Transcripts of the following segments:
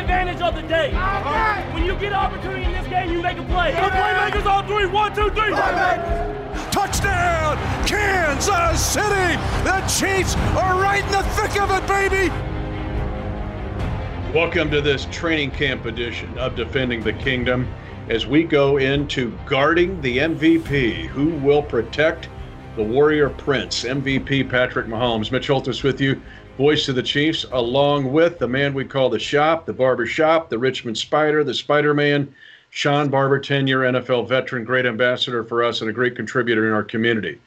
advantage of the day. When you get an opportunity in this game, you make a play. The playmakers on three. One, two, three. Touchdown, Kansas City! The Chiefs are right in the thick of it, baby! Welcome to this training camp edition of Defending the Kingdom as we go into guarding the MVP. Who will protect the Warrior Prince? MVP Patrick Mahomes. Mitch Holthus with you, voice of the Chiefs, along with the man we call the shop, the barber shop, the Richmond Spider, the Spider Man, Shawn Barber, 10 year NFL veteran, great ambassador for us, and a great contributor in our community.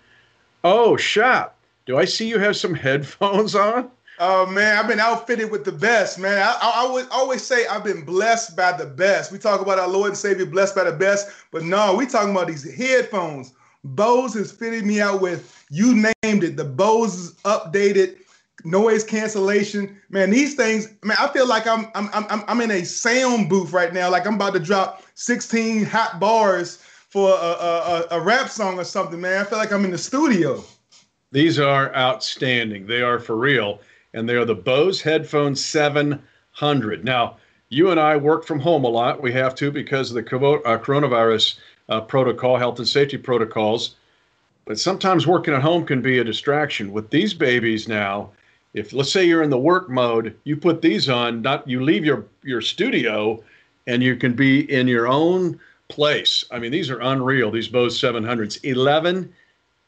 Oh, shop, do I see you have some headphones on? Oh man, I've been outfitted with the best, man. I, I, I, would always say I've been blessed by the best. We talk about our Lord and Savior blessed by the best, but no, we talking about these headphones. Bose has fitted me out with you named it, the Bose updated noise cancellation. Man, these things, man, I feel like I'm I'm I'm I'm in a sound booth right now. Like I'm about to drop 16 hot bars for a, a, a rap song or something, man. I feel like I'm in the studio. These are outstanding. They are for real and they are the Bose Headphone 700. Now, you and I work from home a lot. We have to because of the uh, coronavirus uh, protocol, health and safety protocols. But sometimes working at home can be a distraction. With these babies now, if let's say you're in the work mode, you put these on, not you leave your your studio, and you can be in your own place. I mean, these are unreal. These Bose 700s, 11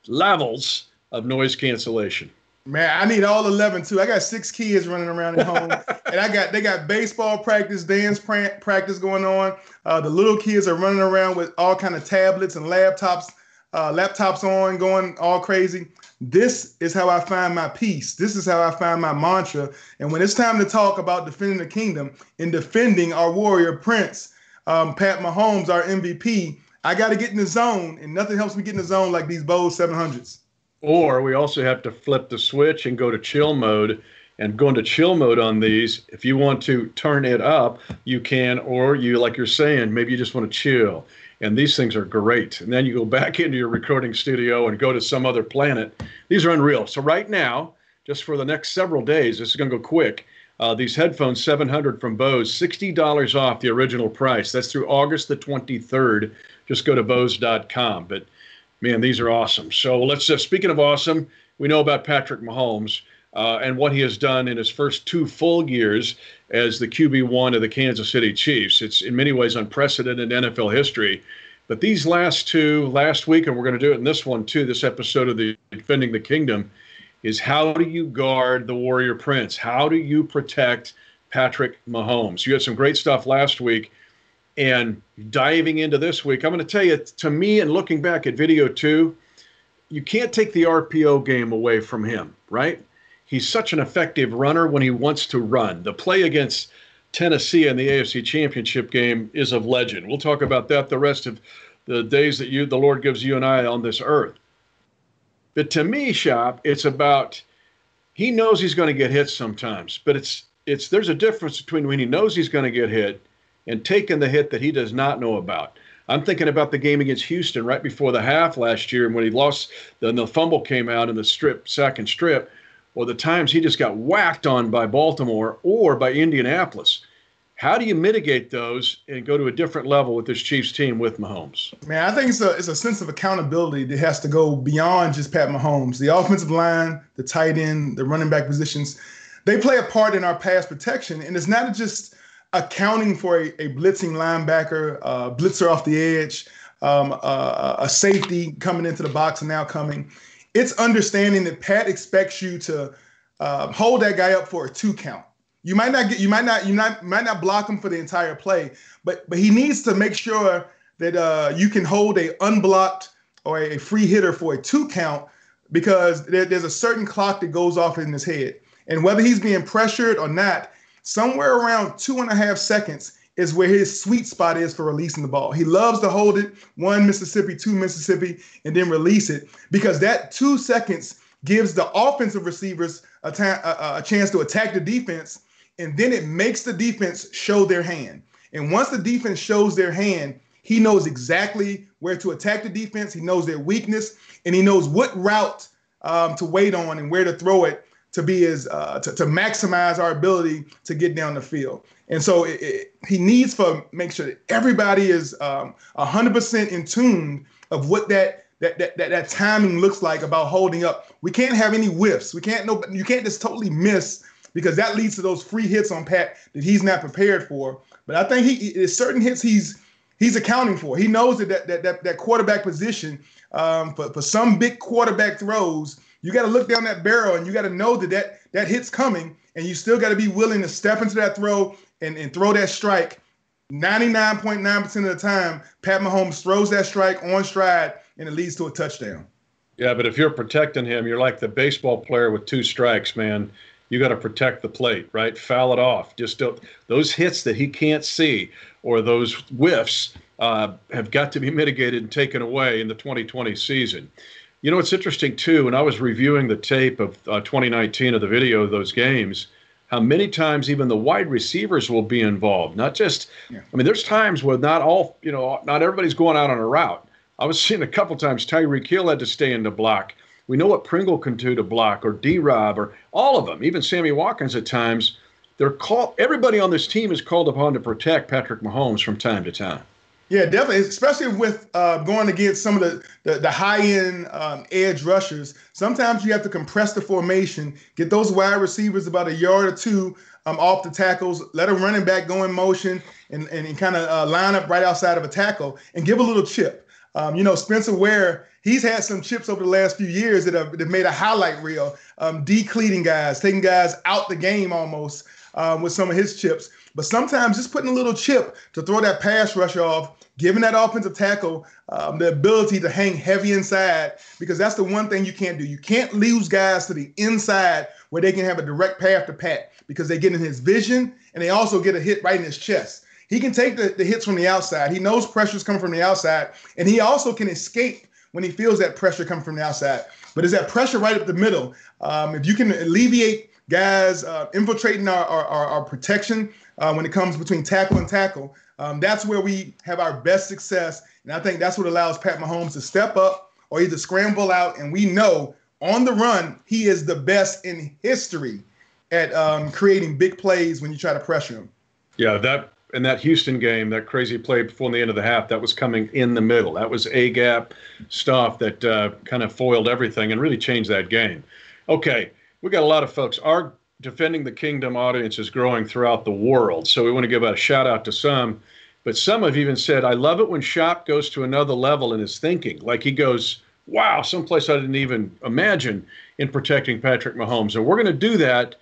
levels of noise cancellation. Man, I need all eleven too. I got six kids running around at home, and I got they got baseball practice, dance practice going on. Uh, the little kids are running around with all kind of tablets and laptops, uh, laptops on, going all crazy. This is how I find my peace. This is how I find my mantra. And when it's time to talk about defending the kingdom and defending our warrior prince, um, Pat Mahomes, our MVP, I got to get in the zone, and nothing helps me get in the zone like these Bose 700s. Or we also have to flip the switch and go to chill mode and go into chill mode on these. If you want to turn it up, you can, or you, like you're saying, maybe you just want to chill. And these things are great. And then you go back into your recording studio and go to some other planet. These are unreal. So, right now, just for the next several days, this is going to go quick. Uh, these headphones, 700 from Bose, $60 off the original price. That's through August the 23rd. Just go to Bose.com. But man, these are awesome. So let's uh, speaking of awesome, we know about Patrick Mahomes uh, and what he has done in his first two full years as the QB one of the Kansas City Chiefs. It's in many ways unprecedented in NFL history. But these last two, last week, and we're going to do it in this one too, this episode of the Defending the Kingdom, is how do you guard the Warrior Prince? How do you protect Patrick Mahomes? You had some great stuff last week and diving into this week, I'm going to tell you, to me, and looking back at video two, you can't take the RPO game away from him, right? He's such an effective runner when he wants to run. The play against Tennessee in the AFC Championship game is of legend. We'll talk about that the rest of the days that you, the Lord gives you and I on this earth. But to me, shop, it's about he knows he's going to get hit sometimes, but it's it's there's a difference between when he knows he's going to get hit and taking the hit that he does not know about. I'm thinking about the game against Houston right before the half last year and when he lost, then the fumble came out in the strip, second strip, or the times he just got whacked on by Baltimore or by Indianapolis. How do you mitigate those and go to a different level with this Chiefs team with Mahomes? Man, I think it's a, it's a sense of accountability that has to go beyond just Pat Mahomes. The offensive line, the tight end, the running back positions, they play a part in our pass protection. And it's not just – accounting for a, a blitzing linebacker, uh, blitzer off the edge, um, uh, a safety coming into the box and now coming. It's understanding that Pat expects you to uh, hold that guy up for a two count. You might not get, you might not, you might might not block him for the entire play, but but he needs to make sure that uh, you can hold a unblocked or a free hitter for a two count because there, there's a certain clock that goes off in his head, and whether he's being pressured or not, somewhere around two and a half seconds is where his sweet spot is for releasing the ball. He loves to hold it one Mississippi, two Mississippi, and then release it because that two seconds gives the offensive receivers a, ta- a, a chance to attack the defense, and then it makes the defense show their hand. And once the defense shows their hand, he knows exactly where to attack the defense. He knows their weakness, and he knows what route um, to wait on and where to throw it to be as uh, to, to maximize our ability to get down the field. And so it, it, he needs for make sure that everybody is um, 100% in tune of what that that, that that that timing looks like about holding up. We can't have any whiffs. We can't no you can't just totally miss because that leads to those free hits on Pat that he's not prepared for. But I think he certain hits he's he's accounting for. He knows that that that, that quarterback position um, for for some big quarterback throws, you got to look down that barrel and you got to know that that that hit's coming, and you still got to be willing to step into that throw and, and throw that strike. 99.9% of the time, Pat Mahomes throws that strike on stride and it leads to a touchdown. Yeah, but if you're protecting him, you're like the baseball player with two strikes, man. You got to protect the plate, right? Foul it off. Just don't, those hits that he can't see or those whiffs uh, have got to be mitigated and taken away in the 2020 season. You know, it's interesting too. When I was reviewing the tape of uh, 2019 of the video of those games, how many times even the wide receivers will be involved. Not just, yeah. I mean, there's times where not all, you know, not everybody's going out on a route. I was seeing a couple times Tyreek Hill had to stay in the block. We know what Pringle can do to block, or D Rob, or all of them, even Sammy Watkins at times. They're called. Everybody on this team is called upon to protect Patrick Mahomes from time to time. Yeah, definitely, especially with uh, going against some of the the, the high end um, edge rushers. Sometimes you have to compress the formation, get those wide receivers about a yard or two um, off the tackles, let a running back go in motion, and and, and kind of uh, line up right outside of a tackle, and give a little chip. Um, you know, Spencer Ware, he's had some chips over the last few years that have, that made a highlight reel, um, decleating guys, taking guys out the game almost um, with some of his chips. But sometimes just putting a little chip to throw that pass rush off, giving that offensive tackle um, the ability to hang heavy inside, because that's the one thing you can't do. You can't lose guys to the inside where they can have a direct path to Pat because they get in his vision and they also get a hit right in his chest. He can take the, the hits from the outside. He knows pressure's coming from the outside, and he also can escape when he feels that pressure coming from the outside. But is that pressure right up the middle? Um, if you can alleviate guys uh, infiltrating our, our, our protection uh, when it comes between tackle and tackle, um, that's where we have our best success. And I think that's what allows Pat Mahomes to step up or either scramble out. And we know on the run, he is the best in history at um, creating big plays when you try to pressure him. Yeah, that in that Houston game, that crazy play before the end of the half, that was coming in the middle. That was a gap stuff that uh, kind of foiled everything and really changed that game. Okay, we got a lot of folks. Our defending the kingdom audience is growing throughout the world, so we want to give a shout out to some. But some have even said, "I love it when Shop goes to another level in his thinking. Like he goes, wow, someplace I didn't even imagine in protecting Patrick Mahomes." And we're going to do that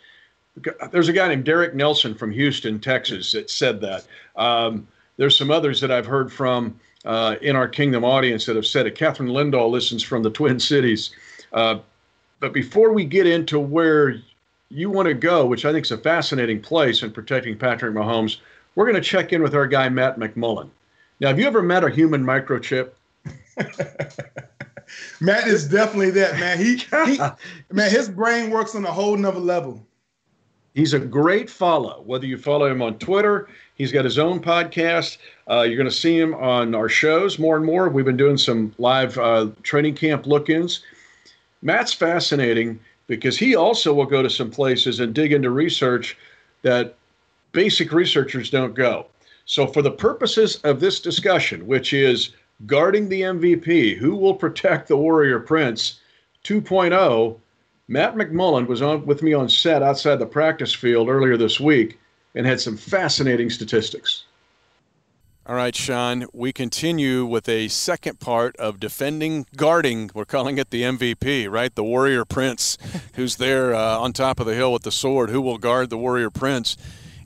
there's a guy named Derek Nelson from Houston, Texas, that said that. Um, there's some others that I've heard from uh, in our Kingdom audience that have said it. Catherine Lindahl listens from the Twin Cities. Uh, but before we get into where you want to go, which I think is a fascinating place in protecting Patrick Mahomes, we're going to check in with our guy, Matt McMullen. Now, have you ever met a human microchip? Matt is definitely that, man. He, he man, his brain works on a whole nother level. He's a great follow. Whether you follow him on Twitter, he's got his own podcast. Uh, you're going to see him on our shows more and more. We've been doing some live uh, training camp look ins. Matt's fascinating because he also will go to some places and dig into research that basic researchers don't go. So, for the purposes of this discussion, which is guarding the MVP, who will protect the Warrior Prince 2.0, Matt McMullen was on with me on set outside the practice field earlier this week and had some fascinating statistics. All right, Sean, we continue with a second part of defending, guarding. We're calling it the MVP, right? The Warrior Prince, who's there uh, on top of the hill with the sword, who will guard the Warrior Prince.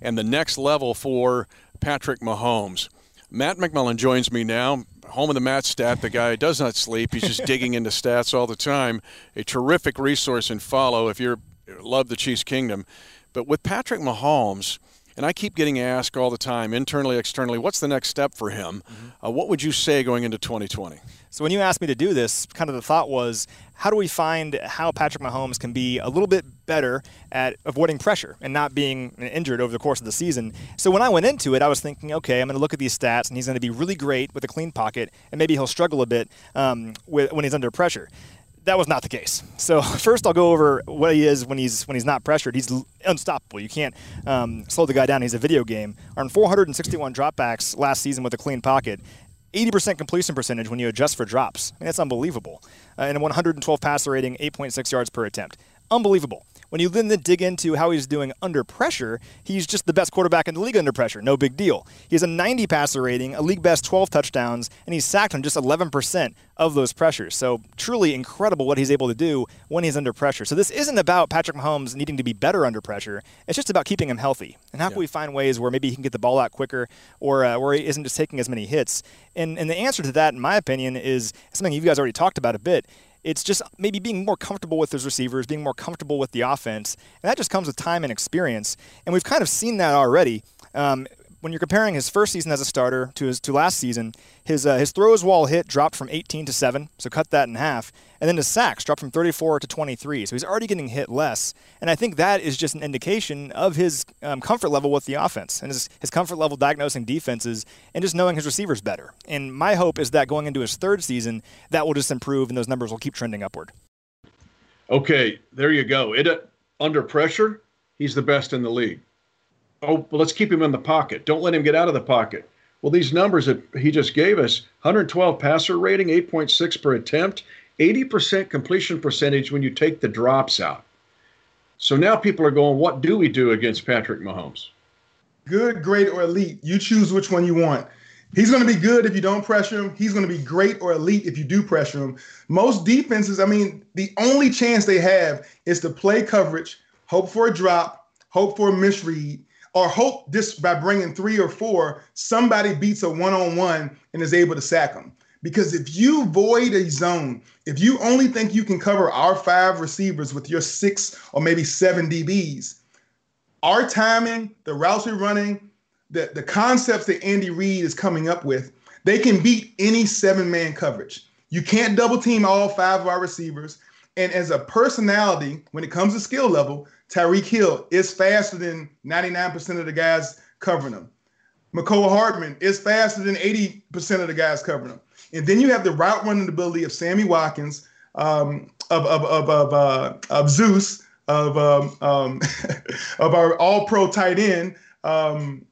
And the next level for Patrick Mahomes. Matt McMullen joins me now home of the Matt stat. The guy does not sleep. He's just digging into stats all the time. A terrific resource and follow if you love the Chiefs Kingdom. But with Patrick Mahomes, and I keep getting asked all the time, internally, externally, what's the next step for him? Mm-hmm. Uh, what would you say going into 2020? So when you asked me to do this, kind of the thought was, how do we find how Patrick Mahomes can be a little bit better at avoiding pressure and not being injured over the course of the season? So when I went into it, I was thinking, okay, I'm going to look at these stats, and he's going to be really great with a clean pocket, and maybe he'll struggle a bit um, with, when he's under pressure that was not the case. So first, I'll go over what he is when he's when he's not pressured. He's unstoppable. You can't um, slow the guy down. He's a video game. On 461 dropbacks last season with a clean pocket, 80% completion percentage when you adjust for drops. I mean, that's unbelievable. Uh, and a 112 passer rating, 8.6 yards per attempt. Unbelievable. When you then dig into how he's doing under pressure, he's just the best quarterback in the league under pressure. No big deal. He has a 90 passer rating, a league best 12 touchdowns, and he's sacked on just 11% of those pressures. So truly incredible what he's able to do when he's under pressure. So this isn't about Patrick Mahomes needing to be better under pressure. It's just about keeping him healthy. And how yeah. can we find ways where maybe he can get the ball out quicker or uh, where he isn't just taking as many hits? And, and the answer to that, in my opinion, is something you guys already talked about a bit. It's just maybe being more comfortable with his receivers, being more comfortable with the offense. And that just comes with time and experience. And we've kind of seen that already. Um, when you're comparing his first season as a starter to his to last season, his uh, his throws wall hit dropped from 18 to 7, so cut that in half, and then his sacks dropped from 34 to 23, so he's already getting hit less. And I think that is just an indication of his um, comfort level with the offense and his, his comfort level diagnosing defenses and just knowing his receivers better. And my hope is that going into his third season, that will just improve and those numbers will keep trending upward. Okay, there you go. It uh, under pressure, he's the best in the league oh, well, let's keep him in the pocket. Don't let him get out of the pocket. Well, these numbers that he just gave us 112 passer rating, 8.6 per attempt, 80% completion percentage when you take the drops out. So now people are going, what do we do against Patrick Mahomes? Good, great, or elite. You choose which one you want. He's going to be good if you don't pressure him. He's going to be great or elite if you do pressure him. Most defenses, I mean, the only chance they have is to play coverage, hope for a drop, hope for a misread, or hope this by bringing three or four, somebody beats a one on one and is able to sack them. Because if you void a zone, if you only think you can cover our five receivers with your six or maybe seven DBs, our timing, the routes we're running, the, the concepts that Andy Reid is coming up with, they can beat any seven man coverage. You can't double team all five of our receivers. And as a personality, when it comes to skill level, Tyreek Hill is faster than 99% of the guys covering him. Mecole Hardman is faster than 80% of the guys covering him. And then you have the route running ability of Sammy Watkins, um, of, of, of, of, uh, of Zeus, of, um, um, of our all pro tight end. Um,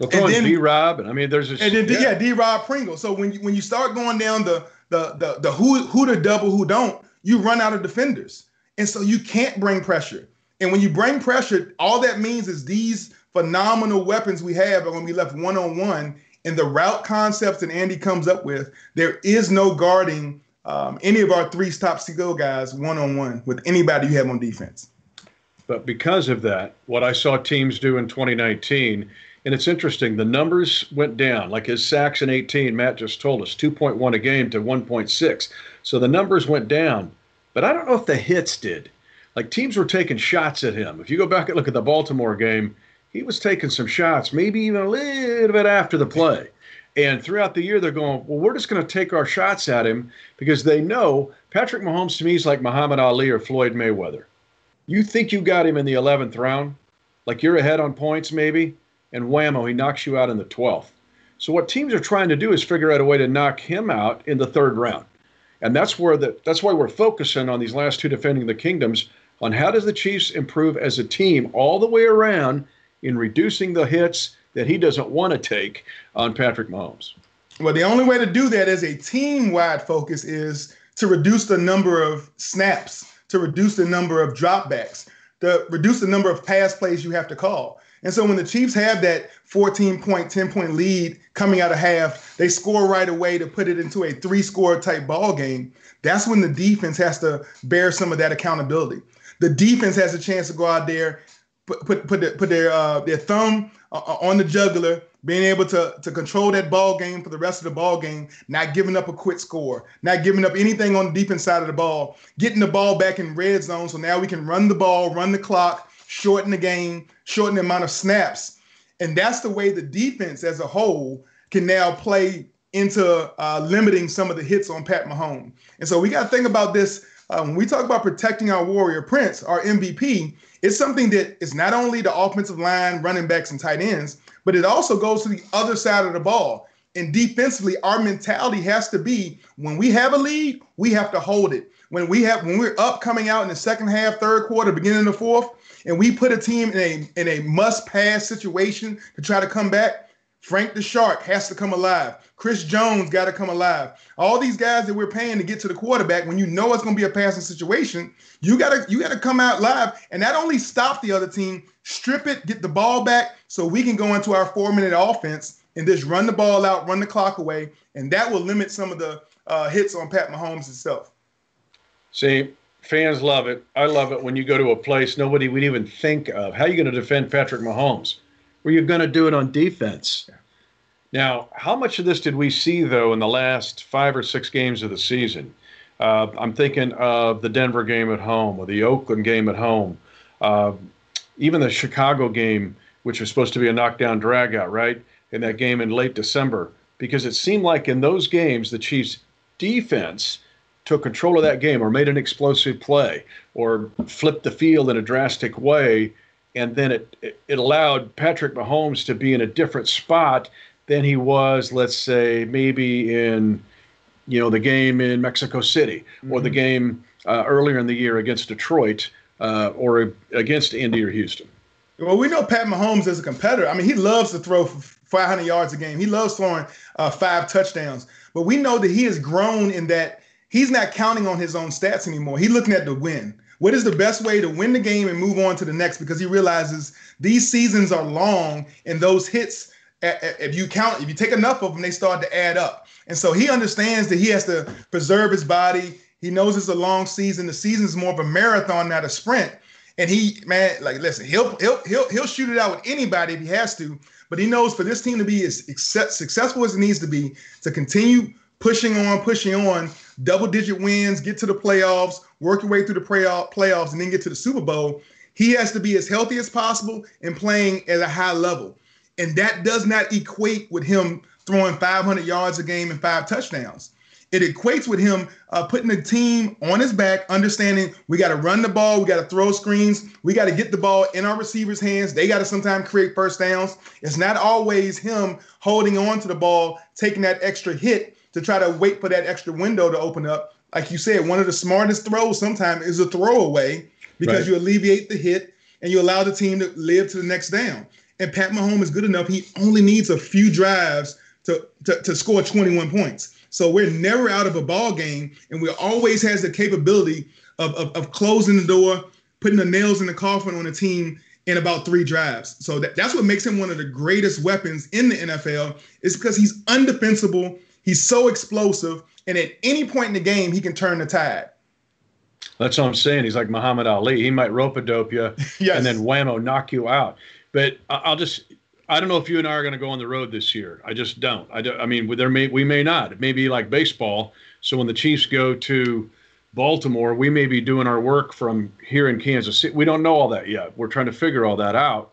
well, and then D Rob, and I mean, there's a and then, yeah, yeah D Rob Pringle. So when you, when you start going down the the the the who who to double who don't, you run out of defenders, and so you can't bring pressure. And when you bring pressure, all that means is these phenomenal weapons we have are going to be left one on one. And the route concepts that Andy comes up with, there is no guarding um, any of our three top skill guys one on one with anybody you have on defense. But because of that, what I saw teams do in 2019, and it's interesting, the numbers went down. Like his sacks in 18, Matt just told us 2.1 a game to 1.6. So the numbers went down. But I don't know if the hits did like teams were taking shots at him. If you go back and look at the Baltimore game, he was taking some shots, maybe even a little bit after the play. And throughout the year, they're going, well, we're just going to take our shots at him because they know Patrick Mahomes to me is like Muhammad Ali or Floyd Mayweather. You think you got him in the 11th round, like you're ahead on points maybe, and whammo, he knocks you out in the 12th. So what teams are trying to do is figure out a way to knock him out in the third round. And that's where the, that's why we're focusing on these last two defending the kingdoms on how does the Chiefs improve as a team all the way around in reducing the hits that he doesn't want to take on Patrick Mahomes. Well, the only way to do that as a team-wide focus is to reduce the number of snaps, to reduce the number of dropbacks, to reduce the number of pass plays you have to call. And so when the Chiefs have that 14 point, 10 point lead coming out of half, they score right away to put it into a three score type ball game. That's when the defense has to bear some of that accountability the defense has a chance to go out there, put put put, the, put their uh, their thumb uh, uh, on the juggler, being able to to control that ball game for the rest of the ball game, not giving up a quick score, not giving up anything on the defense side of the ball, getting the ball back in red zone, so now we can run the ball, run the clock, shorten the game, shorten the amount of snaps, and that's the way the defense as a whole can now play into uh, limiting some of the hits on Pat Mahomes. And so we got to think about this uh, when we talk about protecting our warrior prince, our MVP, it's something that is not only the offensive line, running backs, and tight ends, but it also goes to the other side of the ball. And defensively, our mentality has to be when we have a lead, we have to hold it. When we have when we're up coming out in the second half, third quarter, beginning of the fourth, and we put a team in a in a must pass situation to try to come back, Frank the Shark has to come alive. Chris Jones got to come alive. All these guys that we're paying to get to the quarterback, when you know it's going to be a passing situation, you gotta you gotta come out live and not only stop the other team, strip it, get the ball back, so we can go into our four minute offense and just run the ball out, run the clock away, and that will limit some of the uh, hits on Pat Mahomes himself. See, fans love it. I love it when you go to a place nobody would even think of. How are you going to defend Patrick Mahomes? Were you going to do it on defense? Yeah. Now, how much of this did we see, though, in the last five or six games of the season? Uh, I'm thinking of the Denver game at home or the Oakland game at home, uh, even the Chicago game, which was supposed to be a knockdown dragout, right? In that game in late December, because it seemed like in those games, the Chiefs' defense took control of that game or made an explosive play or flipped the field in a drastic way. And then it, it allowed Patrick Mahomes to be in a different spot than he was, let's say, maybe in you know the game in Mexico City mm-hmm. or the mm-hmm. game uh, earlier in the year against Detroit uh, or against Indy or Houston. Well, we know Pat Mahomes as a competitor. I mean, he loves to throw 500 yards a game. He loves throwing uh, five touchdowns. But we know that he has grown in that he's not counting on his own stats anymore. He's looking at the win. What is the best way to win the game and move on to the next? Because he realizes these seasons are long and those hits if you count, if you take enough of them, they start to add up. And so he understands that he has to preserve his body. He knows it's a long season. The season is more of a marathon, not a sprint. And he, man, like, listen, he'll he'll he'll he'll shoot it out with anybody if he has to. But he knows for this team to be as successful as it needs to be, to continue pushing on, pushing on, double digit wins, get to the playoffs, work your way through the playoffs, and then get to the Super Bowl. He has to be as healthy as possible and playing at a high level. And that does not equate with him throwing 500 yards a game and five touchdowns. It equates with him uh, putting the team on his back, understanding we got to run the ball, we got to throw screens, we got to get the ball in our receivers' hands. They got to sometimes create first downs. It's not always him holding on to the ball, taking that extra hit to try to wait for that extra window to open up. Like you said, one of the smartest throws sometimes is a throwaway because right. you alleviate the hit and you allow the team to live to the next down and Pat Mahomes is good enough. He only needs a few drives to, to, to score 21 points. So we're never out of a ball game, and we always has the capability of, of, of closing the door, putting the nails in the coffin on a team in about three drives. So that, that's what makes him one of the greatest weapons in the NFL is because he's undefensible. He's so explosive, and at any point in the game, he can turn the tide. That's what I'm saying. He's like Muhammad Ali. He might rope a dope you yes. and then whammo, knock you out. But I'll just I don't know if you and I are going to go on the road this year. I just don't. I, don't, I mean, there may we may not. It may be like baseball. So when the Chiefs go to Baltimore, we may be doing our work from here in Kansas City. We don't know all that yet. We're trying to figure all that out.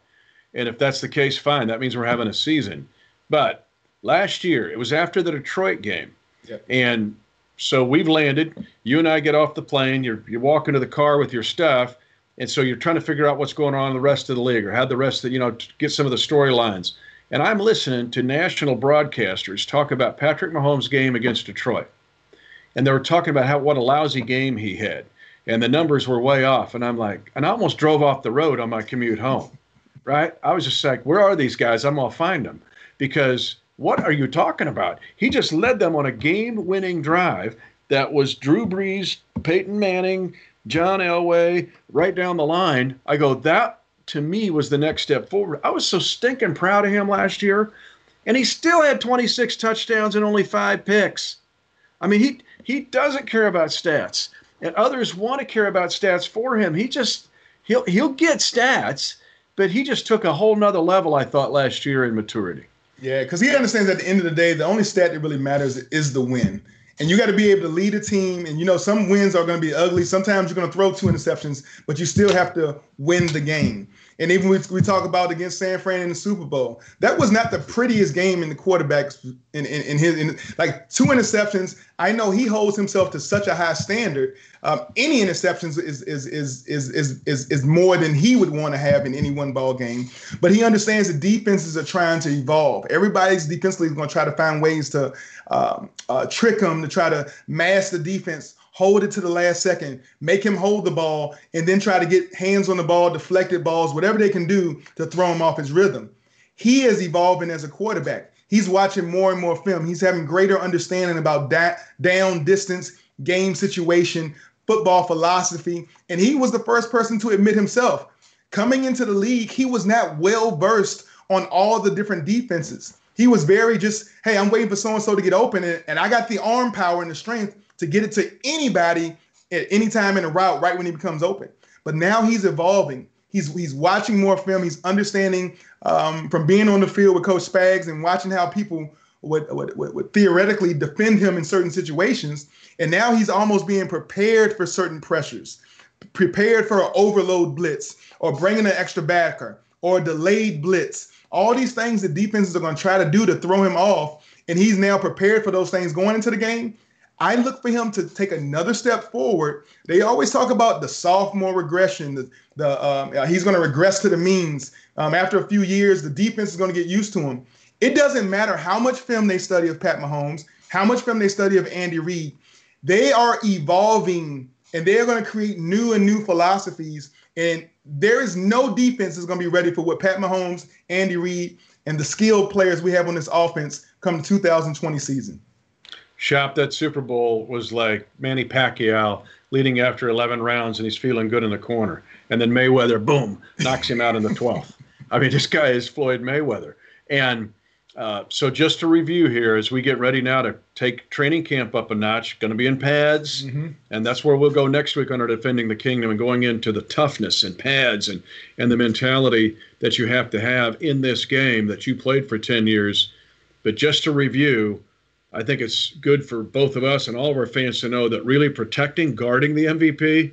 And if that's the case, fine. That means we're having a season. But last year, it was after the Detroit game, yep. and so we've landed. You and I get off the plane. You're you walk into the car with your stuff and so you're trying to figure out what's going on in the rest of the league or how the rest of you know get some of the storylines. And I'm listening to national broadcasters talk about Patrick Mahomes' game against Detroit, and they were talking about how what a lousy game he had, and the numbers were way off. And I'm like, and I almost drove off the road on my commute home. Right? I was just like, where are these guys? I'm gonna find them because what are you talking about? He just led them on a game-winning drive that was Drew Brees, Peyton Manning, John Elway, right down the line. I go, that to me was the next step forward. I was so stinking proud of him last year, and he still had 26 touchdowns and only five picks. I mean, he he doesn't care about stats, and others want to care about stats for him. He just he'll he'll get stats, but he just took a whole nother level. I thought last year in maturity. Yeah, because he understands at the end of the day, the only stat that really matters is the win and you got to be able to lead a team. And you know, some wins are going to be ugly. Sometimes you're going to throw two interceptions, but you still have to win the game. And even we, we talk about against San Fran in the Super Bowl, that was not the prettiest game in the quarterbacks in, in, in his in, like two interceptions. I know he holds himself to such a high standard. Um, any interceptions is is, is is is is is more than he would want to have in any one ball game. But he understands the defenses are trying to evolve. Everybody's defensively going to try to find ways to um, uh, trick him to try to mask the defense hold it to the last second, make him hold the ball, and then try to get hands on the ball, deflected balls, whatever they can do to throw him off his rhythm. He is evolving as a quarterback. He's watching more and more film. He's having greater understanding about da- down distance, game situation, football philosophy. And he was the first person to admit himself. Coming into the league, he was not well versed on all the different defenses. He was very just, hey, I'm waiting for so and so to get open, and, and I got the arm power and the strength to get it to anybody at any time in a route right when he becomes open. But now he's evolving. He's he's watching more film. He's understanding um, from being on the field with Coach Spags and watching how people would, would, would, theoretically defend him in certain situations. And now he's almost being prepared for certain pressures, prepared for an overload blitz or bringing an extra backer or a delayed blitz. All these things that defenses are going to try to do to throw him off. And he's now prepared for those things going into the game. I look for him to take another step forward. They always talk about the sophomore regression. The, the um, he's going to regress to the means. Um, after a few years, the defense is going to get used to him. It doesn't matter how much film they study of Pat Mahomes, how much film they study of Andy Reid. They are evolving and they are going to create new and new philosophies. And there is no defense that's going to be ready for what Pat Mahomes, Andy Reid, and the skilled players we have on this offense come the 2020 season. Shop that Super Bowl was like Manny Pacquiao leading after 11 rounds and he's feeling good in the corner. And then Mayweather, boom, knocks him out in the 12th. I mean, this guy is Floyd Mayweather. And uh, so just to review here, as we get ready now to take training camp up a notch, going to be in pads, mm-hmm. and that's where we'll go next week on our defending the kingdom and going into the toughness and pads and and the mentality that you have to have in this game that you played for 10 years. But just to review, I think it's good for both of us and all of our fans to know that really protecting, guarding the MVP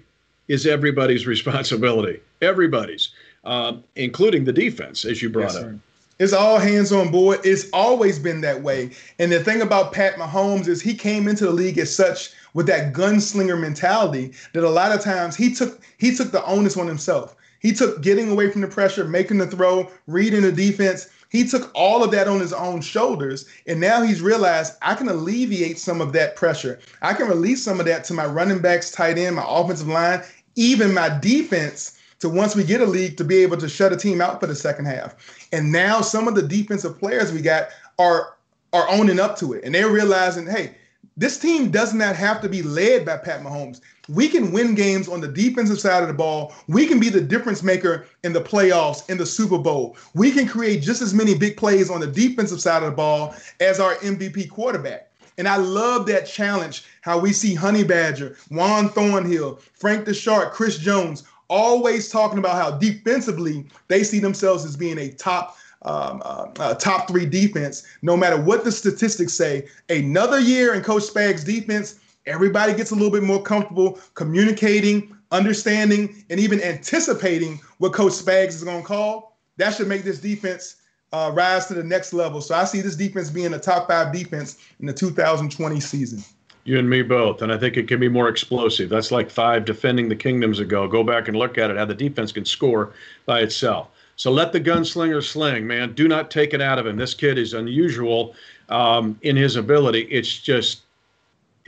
is everybody's responsibility. Everybody's, um, including the defense, as you brought yes, up. It's all hands on board. It's always been that way. And the thing about Pat Mahomes is he came into the league as such with that gunslinger mentality that a lot of times he took he took the onus on himself. He took getting away from the pressure, making the throw, reading the defense, he took all of that on his own shoulders, and now he's realized I can alleviate some of that pressure. I can release some of that to my running backs, tight end, my offensive line, even my defense to once we get a league to be able to shut a team out for the second half. And now some of the defensive players we got are are owning up to it, and they're realizing, hey, this team does not have to be led by Pat Mahomes we can win games on the defensive side of the ball. We can be the difference maker in the playoffs, in the Super Bowl. We can create just as many big plays on the defensive side of the ball as our MVP quarterback. And I love that challenge, how we see Honey Badger, Juan Thornhill, Frank the Shark, Chris Jones, always talking about how defensively they see themselves as being a top um, uh, uh, top three defense, no matter what the statistics say. Another year in Coach Spags' defense, everybody gets a little bit more comfortable communicating, understanding, and even anticipating what Coach Spags is going to call. That should make this defense uh, rise to the next level. So I see this defense being a top five defense in the 2020 season. You and me both. And I think it can be more explosive. That's like five defending the kingdoms ago. Go back and look at it, how the defense can score by itself. So let the gunslinger sling, man. Do not take it out of him. This kid is unusual um, in his ability. It's just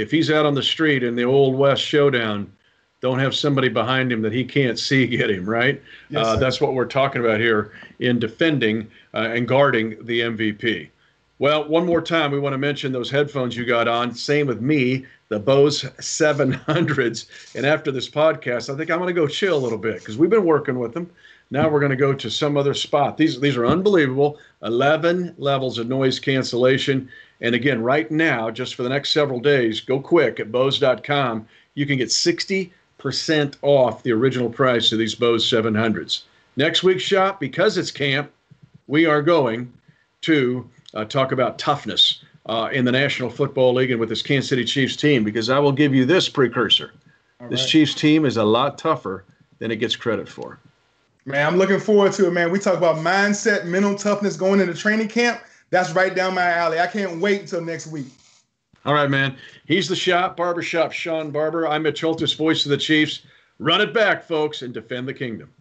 if he's out on the street in the old west showdown, don't have somebody behind him that he can't see get him right. Yes, uh, that's what we're talking about here in defending uh, and guarding the MVP. Well, one more time, we want to mention those headphones you got on. Same with me, the Bose 700s. And after this podcast, I think I'm going to go chill a little bit because we've been working with them. Now we're going to go to some other spot. These these are unbelievable. 11 levels of noise cancellation. And again, right now, just for the next several days, go quick at Bose.com. You can get 60% off the original price of these Bose 700s. Next week's shop, because it's camp, we are going to uh, talk about toughness uh, in the National Football League and with this Kansas City Chiefs team, because I will give you this precursor. This. Chiefs team is a lot tougher than it gets credit for. Man, I'm looking forward to it, man. We talk about mindset, mental toughness going into training camp. That's right down my alley. I can't wait until next week. All right, man. He's the shop, barbershop Shawn Barber. I'm Mitch Holthus, voice of the Chiefs. Run it back, folks, and defend the kingdom.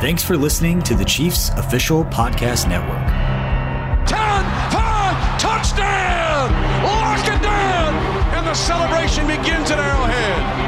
Thanks for listening to the Chiefs Official Podcast Network. The celebration begins at Arrowhead.